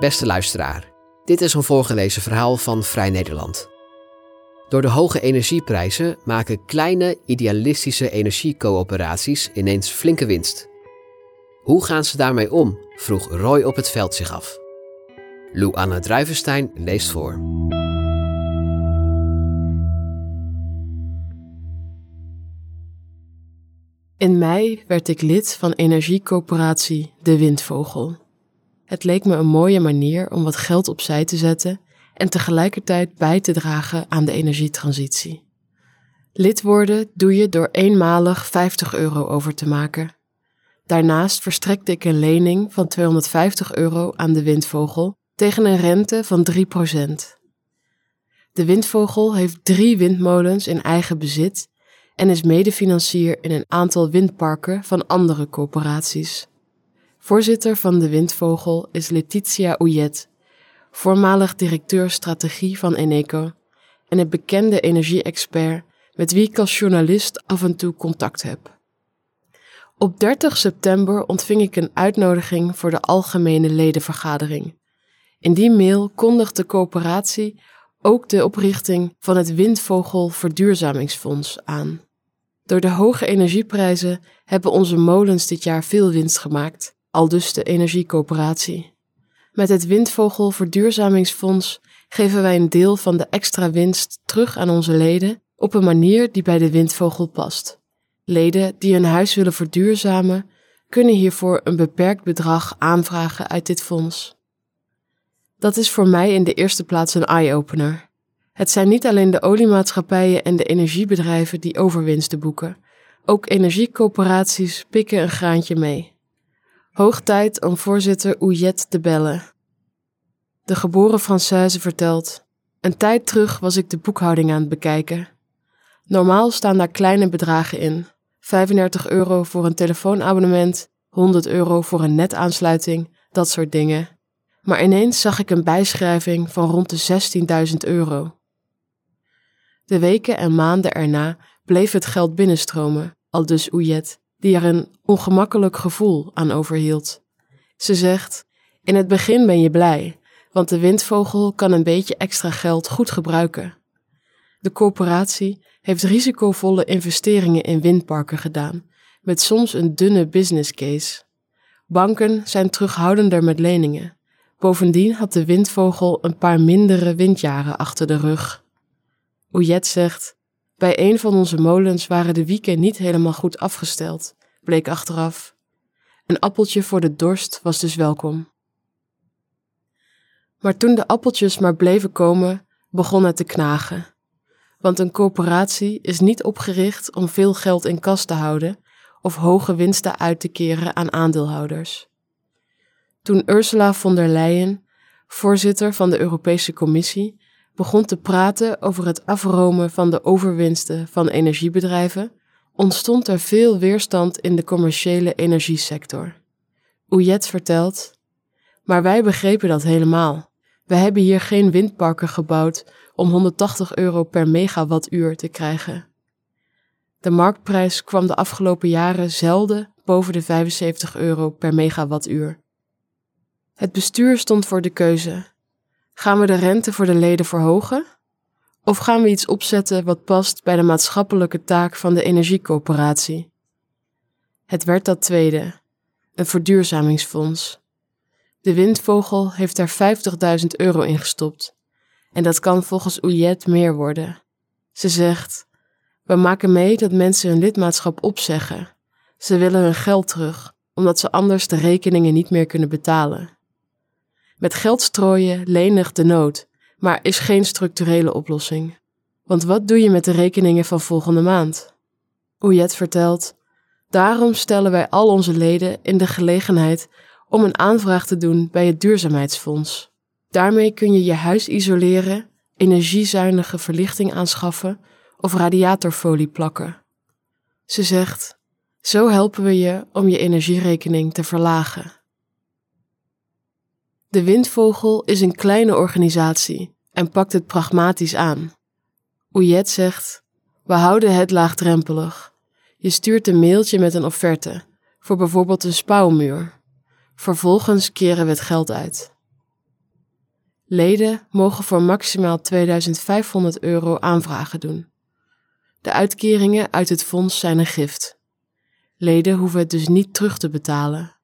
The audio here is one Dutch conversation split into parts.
Beste luisteraar, dit is een voorgelezen verhaal van Vrij Nederland. Door de hoge energieprijzen maken kleine idealistische energiecoöperaties ineens flinke winst. Hoe gaan ze daarmee om? vroeg Roy op het veld zich af. Lou Anna Druivenstein leest voor. In mei werd ik lid van energiecoöperatie De Windvogel. Het leek me een mooie manier om wat geld opzij te zetten en tegelijkertijd bij te dragen aan de energietransitie. Lid worden doe je door eenmalig 50 euro over te maken. Daarnaast verstrekte ik een lening van 250 euro aan de windvogel tegen een rente van 3%. De windvogel heeft drie windmolens in eigen bezit en is medefinancier in een aantal windparken van andere coöperaties. Voorzitter van de Windvogel is Letitia Ouillet, voormalig directeur strategie van Eneco en een bekende energie-expert met wie ik als journalist af en toe contact heb. Op 30 september ontving ik een uitnodiging voor de algemene ledenvergadering. In die mail kondigt de coöperatie ook de oprichting van het Windvogel Verduurzamingsfonds aan. Door de hoge energieprijzen hebben onze molens dit jaar veel winst gemaakt, aldus de energiecoöperatie. Met het Windvogel Verduurzamingsfonds geven wij een deel van de extra winst terug aan onze leden op een manier die bij de windvogel past. Leden die hun huis willen verduurzamen, kunnen hiervoor een beperkt bedrag aanvragen uit dit fonds. Dat is voor mij in de eerste plaats een eye-opener. Het zijn niet alleen de oliemaatschappijen en de energiebedrijven die overwinsten boeken. Ook energiecoöperaties pikken een graantje mee. Hoog tijd om voorzitter Ouillet te bellen. De geboren Française vertelt: Een tijd terug was ik de boekhouding aan het bekijken. Normaal staan daar kleine bedragen in: 35 euro voor een telefoonabonnement, 100 euro voor een netaansluiting, dat soort dingen. Maar ineens zag ik een bijschrijving van rond de 16.000 euro. De weken en maanden erna bleef het geld binnenstromen, al dus Ouillet, die er een ongemakkelijk gevoel aan overhield. Ze zegt: In het begin ben je blij, want de windvogel kan een beetje extra geld goed gebruiken. De corporatie heeft risicovolle investeringen in windparken gedaan, met soms een dunne business case. Banken zijn terughoudender met leningen. Bovendien had de windvogel een paar mindere windjaren achter de rug. Ouillet zegt: Bij een van onze molens waren de wieken niet helemaal goed afgesteld, bleek achteraf. Een appeltje voor de dorst was dus welkom. Maar toen de appeltjes maar bleven komen, begon het te knagen. Want een coöperatie is niet opgericht om veel geld in kas te houden of hoge winsten uit te keren aan aandeelhouders. Toen Ursula von der Leyen, voorzitter van de Europese Commissie, begon te praten over het afromen van de overwinsten van energiebedrijven, ontstond er veel weerstand in de commerciële energiesector. Ouillet vertelt: Maar wij begrepen dat helemaal. We hebben hier geen windparken gebouwd om 180 euro per megawattuur te krijgen. De marktprijs kwam de afgelopen jaren zelden boven de 75 euro per megawattuur. Het bestuur stond voor de keuze: Gaan we de rente voor de leden verhogen? Of gaan we iets opzetten wat past bij de maatschappelijke taak van de energiecoöperatie? Het werd dat tweede, een verduurzamingsfonds. De windvogel heeft daar 50.000 euro in gestopt. En dat kan volgens Ouillet meer worden. Ze zegt: We maken mee dat mensen hun lidmaatschap opzeggen. Ze willen hun geld terug, omdat ze anders de rekeningen niet meer kunnen betalen. Met geld strooien lenigt de nood, maar is geen structurele oplossing. Want wat doe je met de rekeningen van volgende maand? Ouillet vertelt: Daarom stellen wij al onze leden in de gelegenheid om een aanvraag te doen bij het Duurzaamheidsfonds. Daarmee kun je je huis isoleren, energiezuinige verlichting aanschaffen of radiatorfolie plakken. Ze zegt: Zo helpen we je om je energierekening te verlagen. De Windvogel is een kleine organisatie en pakt het pragmatisch aan. Ouillet zegt: We houden het laagdrempelig. Je stuurt een mailtje met een offerte voor bijvoorbeeld een spouwmuur. Vervolgens keren we het geld uit. Leden mogen voor maximaal 2500 euro aanvragen doen. De uitkeringen uit het fonds zijn een gift. Leden hoeven het dus niet terug te betalen.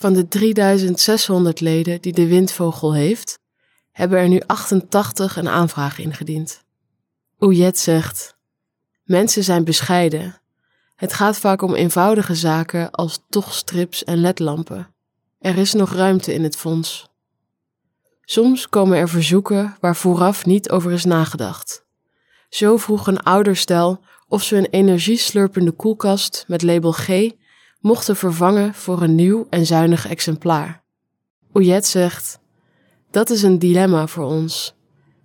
Van de 3600 leden die de windvogel heeft, hebben er nu 88 een aanvraag ingediend. Oujet zegt: Mensen zijn bescheiden. Het gaat vaak om eenvoudige zaken als tochtstrips en ledlampen. Er is nog ruimte in het fonds. Soms komen er verzoeken waar vooraf niet over is nagedacht. Zo vroeg een ouderstel of ze een energieslurpende koelkast met label G mochten vervangen voor een nieuw en zuinig exemplaar. Oujet zegt: Dat is een dilemma voor ons.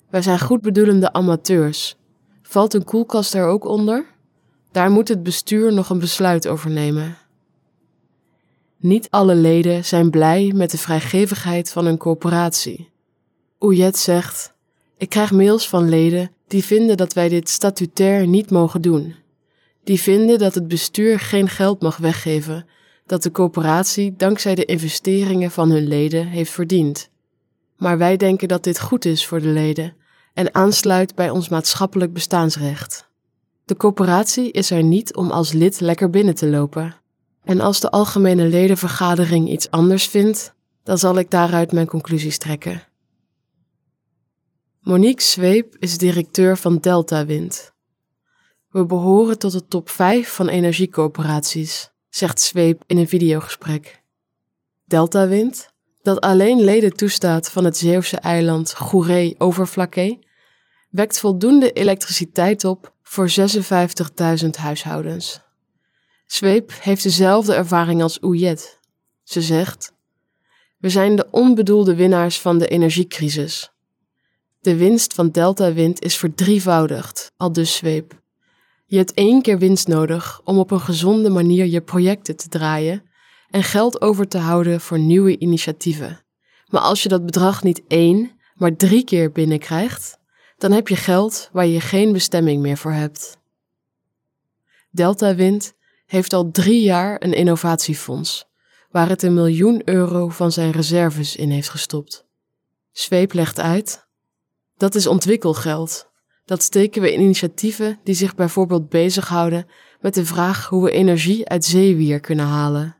Wij zijn goedbedoelende amateurs. Valt een koelkast er ook onder? Daar moet het bestuur nog een besluit over nemen. Niet alle leden zijn blij met de vrijgevigheid van een corporatie. Oujet zegt: Ik krijg mails van leden die vinden dat wij dit statutair niet mogen doen. Die vinden dat het bestuur geen geld mag weggeven dat de coöperatie dankzij de investeringen van hun leden heeft verdiend. Maar wij denken dat dit goed is voor de leden en aansluit bij ons maatschappelijk bestaansrecht. De coöperatie is er niet om als lid lekker binnen te lopen. En als de algemene ledenvergadering iets anders vindt, dan zal ik daaruit mijn conclusies trekken. Monique Zweep is directeur van Delta Wind. We behoren tot de top 5 van energiecoöperaties, zegt Zweep in een videogesprek. Delta Wind, dat alleen leden toestaat van het Zeeuwse eiland Goeree-Overflakkee, wekt voldoende elektriciteit op voor 56.000 huishoudens. Zweep heeft dezelfde ervaring als Ouillet. Ze zegt: We zijn de onbedoelde winnaars van de energiecrisis. De winst van Delta Wind is verdrievoudigd, al dus Zweep. Je hebt één keer winst nodig om op een gezonde manier je projecten te draaien en geld over te houden voor nieuwe initiatieven. Maar als je dat bedrag niet één, maar drie keer binnenkrijgt, dan heb je geld waar je geen bestemming meer voor hebt. Delta Wind heeft al drie jaar een innovatiefonds, waar het een miljoen euro van zijn reserves in heeft gestopt. Zweep legt uit: dat is ontwikkelgeld. Dat steken we in initiatieven die zich bijvoorbeeld bezighouden met de vraag hoe we energie uit zeewier kunnen halen.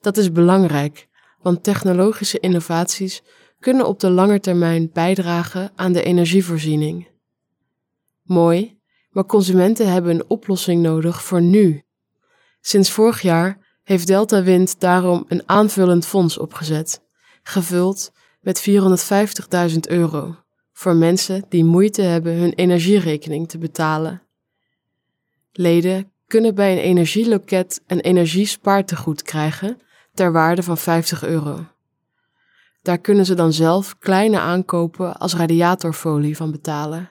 Dat is belangrijk, want technologische innovaties kunnen op de lange termijn bijdragen aan de energievoorziening. Mooi, maar consumenten hebben een oplossing nodig voor nu. Sinds vorig jaar heeft Delta Wind daarom een aanvullend fonds opgezet, gevuld met 450.000 euro voor mensen die moeite hebben hun energierekening te betalen. Leden kunnen bij een energieloket een energiespaartegoed krijgen ter waarde van 50 euro. Daar kunnen ze dan zelf kleine aankopen als radiatorfolie van betalen.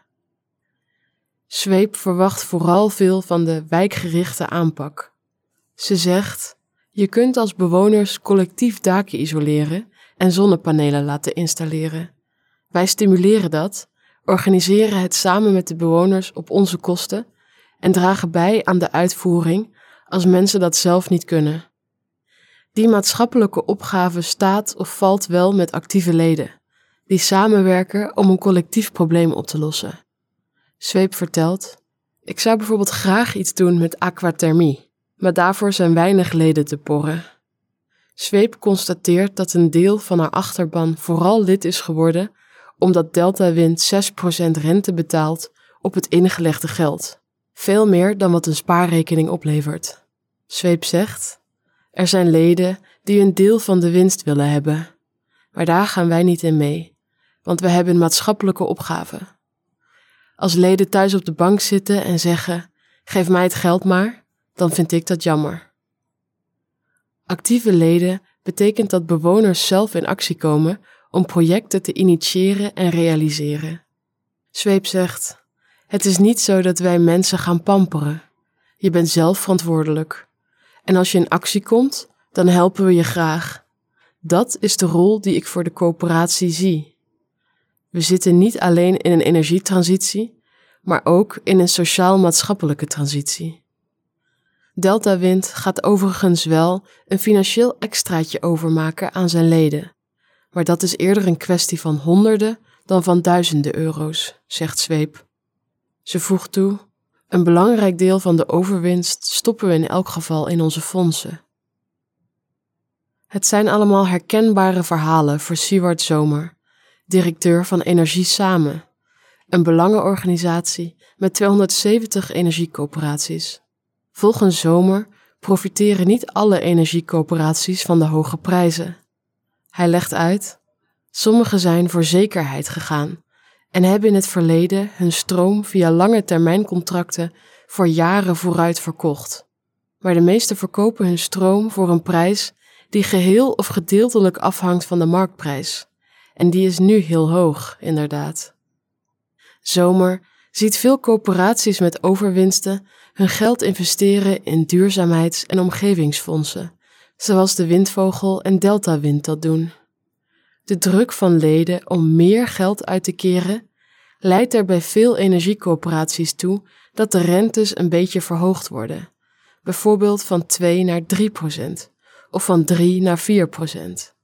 Zweep verwacht vooral veel van de wijkgerichte aanpak. Ze zegt: Je kunt als bewoners collectief daken isoleren en zonnepanelen laten installeren. Wij stimuleren dat, organiseren het samen met de bewoners op onze kosten en dragen bij aan de uitvoering als mensen dat zelf niet kunnen. Die maatschappelijke opgave staat of valt wel met actieve leden, die samenwerken om een collectief probleem op te lossen. Zweep vertelt: Ik zou bijvoorbeeld graag iets doen met aquathermie, maar daarvoor zijn weinig leden te porren. Zweep constateert dat een deel van haar achterban vooral lid is geworden omdat Delta Wind 6% rente betaalt op het ingelegde geld. Veel meer dan wat een spaarrekening oplevert. Zweep zegt: Er zijn leden die een deel van de winst willen hebben. Maar daar gaan wij niet in mee, want we hebben maatschappelijke opgave. Als leden thuis op de bank zitten en zeggen: Geef mij het geld maar, dan vind ik dat jammer. Actieve leden betekent dat bewoners zelf in actie komen om projecten te initiëren en realiseren. Zweep zegt: Het is niet zo dat wij mensen gaan pamperen. Je bent zelf verantwoordelijk. En als je in actie komt, dan helpen we je graag. Dat is de rol die ik voor de coöperatie zie. We zitten niet alleen in een energietransitie, maar ook in een sociaal-maatschappelijke transitie. Delta Wind gaat overigens wel een financieel extraatje overmaken aan zijn leden Maar dat is eerder een kwestie van honderden dan van duizenden euro's, zegt Zweep. Ze voegt toe: een belangrijk deel van de overwinst stoppen we in elk geval in onze fondsen. Het zijn allemaal herkenbare verhalen voor Siward Zomer, directeur van Energie Samen, een belangenorganisatie met 270 energiecoöperaties. Volgens Zomer profiteren niet alle energiecoöperaties van de hoge prijzen. Hij legt uit: sommige zijn voor zekerheid gegaan en hebben in het verleden hun stroom via lange termijncontracten voor jaren vooruit verkocht. Maar de meeste verkopen hun stroom voor een prijs die geheel of gedeeltelijk afhangt van de marktprijs. En die is nu heel hoog, inderdaad. Zomer ziet veel coöperaties met overwinsten hun geld investeren in duurzaamheids- en omgevingsfondsen, zoals de Windvogel en Deltawind dat doen. De druk van leden om meer geld uit te keren leidt er bij veel energiecoöperaties toe dat de rentes een beetje verhoogd worden, bijvoorbeeld van 2 naar 3 procent of van 3 naar 4 procent.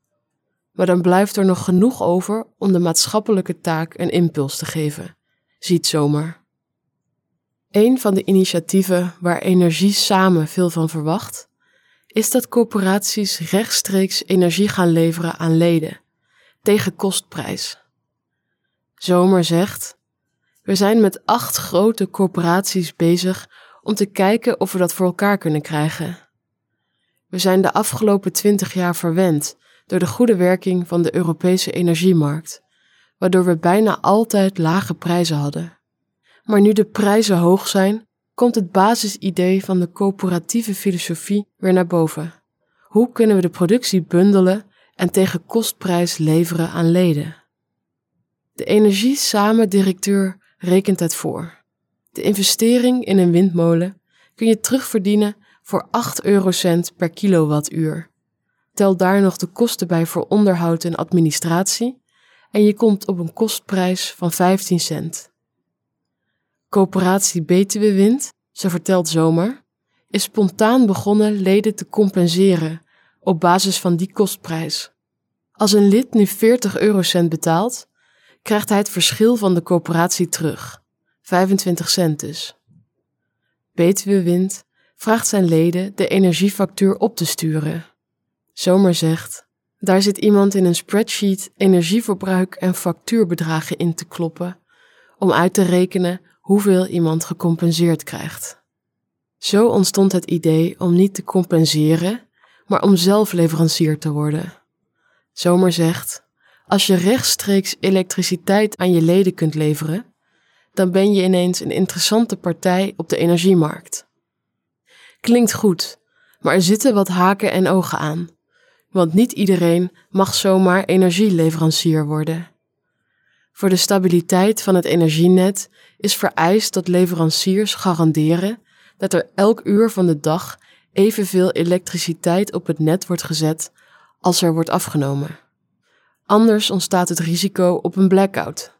Maar dan blijft er nog genoeg over om de maatschappelijke taak een impuls te geven, ziet Zomer. Een van de initiatieven waar Energie Samen veel van verwacht, is dat corporaties rechtstreeks energie gaan leveren aan leden, tegen kostprijs. Zomer zegt: We zijn met acht grote corporaties bezig om te kijken of we dat voor elkaar kunnen krijgen. We zijn de afgelopen twintig jaar verwend door de goede werking van de Europese energiemarkt, waardoor we bijna altijd lage prijzen hadden. Maar nu de prijzen hoog zijn, komt het basisidee van de coöperatieve filosofie weer naar boven. Hoe kunnen we de productie bundelen en tegen kostprijs leveren aan leden? De Energie Samen directeur rekent het voor. De investering in een windmolen kun je terugverdienen voor 8 eurocent per kilowattuur. Tel daar nog de kosten bij voor onderhoud en administratie en je komt op een kostprijs van 15 cent. Coöperatie Betuwe zo vertelt Zomer, is spontaan begonnen leden te compenseren op basis van die kostprijs. Als een lid nu 40 eurocent betaalt, krijgt hij het verschil van de coöperatie terug, 25 cent dus. Betuwe Wind vraagt zijn leden de energiefactuur op te sturen. Zomer zegt: Daar zit iemand in een spreadsheet energieverbruik en factuurbedragen in te kloppen, om uit te rekenen hoeveel iemand gecompenseerd krijgt. Zo ontstond het idee om niet te compenseren, maar om zelf leverancier te worden. Zomer zegt: Als je rechtstreeks elektriciteit aan je leden kunt leveren, dan ben je ineens een interessante partij op de energiemarkt. Klinkt goed, maar er zitten wat haken en ogen aan, want niet iedereen mag zomaar energieleverancier worden. Voor de stabiliteit van het energienet is vereist dat leveranciers garanderen dat er elk uur van de dag evenveel elektriciteit op het net wordt gezet als er wordt afgenomen. Anders ontstaat het risico op een blackout.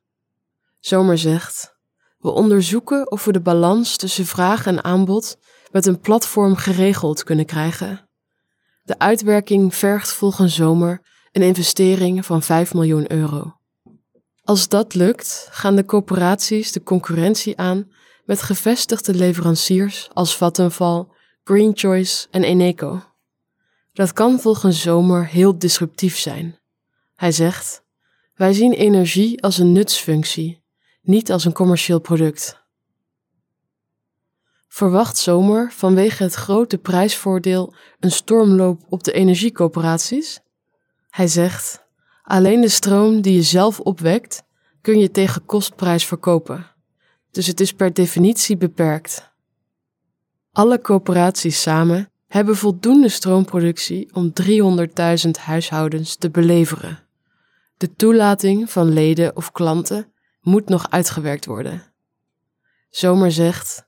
Zomer zegt: We onderzoeken of we de balans tussen vraag en aanbod met een platform geregeld kunnen krijgen. De uitwerking vergt volgens Zomer een investering van 5 miljoen euro. Als dat lukt, gaan de corporaties de concurrentie aan met gevestigde leveranciers als Vattenfall, Green Choice en Eneco. Dat kan volgens Zomer heel disruptief zijn. Hij zegt: Wij zien energie als een nutsfunctie, niet als een commercieel product. Verwacht Zomer vanwege het grote prijsvoordeel een stormloop op de energiecoöperaties? Hij zegt: Alleen de stroom die je zelf opwekt, kun je tegen kostprijs verkopen. Dus het is per definitie beperkt. Alle coöperaties samen hebben voldoende stroomproductie om 300.000 huishoudens te beleveren. De toelating van leden of klanten moet nog uitgewerkt worden. Zomer zegt: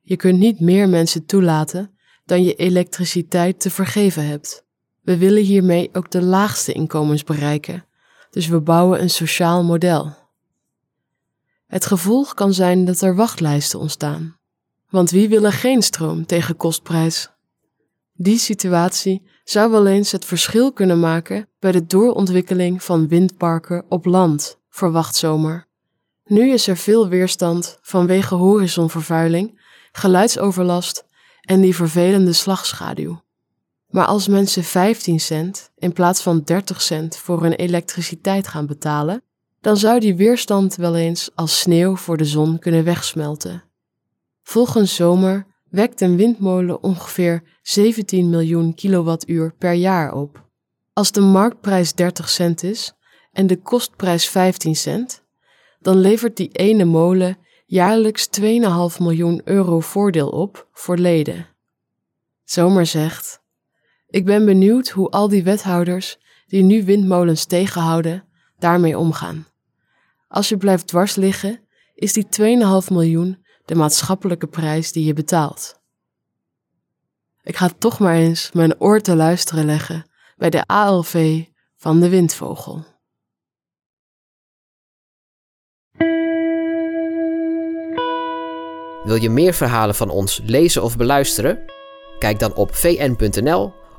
Je kunt niet meer mensen toelaten dan je elektriciteit te vergeven hebt. We willen hiermee ook de laagste inkomens bereiken, dus we bouwen een sociaal model. Het gevolg kan zijn dat er wachtlijsten ontstaan. Want wie wil er geen stroom tegen kostprijs? Die situatie zou wel eens het verschil kunnen maken bij de doorontwikkeling van windparken op land, verwacht Zomer. Nu is er veel weerstand vanwege horizonvervuiling, geluidsoverlast en die vervelende slagschaduw. Maar als mensen 15 cent in plaats van 30 cent voor hun elektriciteit gaan betalen, dan zou die weerstand wel eens als sneeuw voor de zon kunnen wegsmelten. Volgens zomer wekt een windmolen ongeveer 17 miljoen kilowattuur per jaar op. Als de marktprijs 30 cent is en de kostprijs 15 cent, dan levert die ene molen jaarlijks 2,5 miljoen euro voordeel op voor leden. Zomer zegt: Ik ben benieuwd hoe al die wethouders die nu windmolens tegenhouden, daarmee omgaan. Als je blijft dwars liggen, is die 2,5 miljoen de maatschappelijke prijs die je betaalt. Ik ga toch maar eens mijn oor te luisteren leggen bij de ALV van de windvogel. Wil je meer verhalen van ons lezen of beluisteren? Kijk dan op vn.nl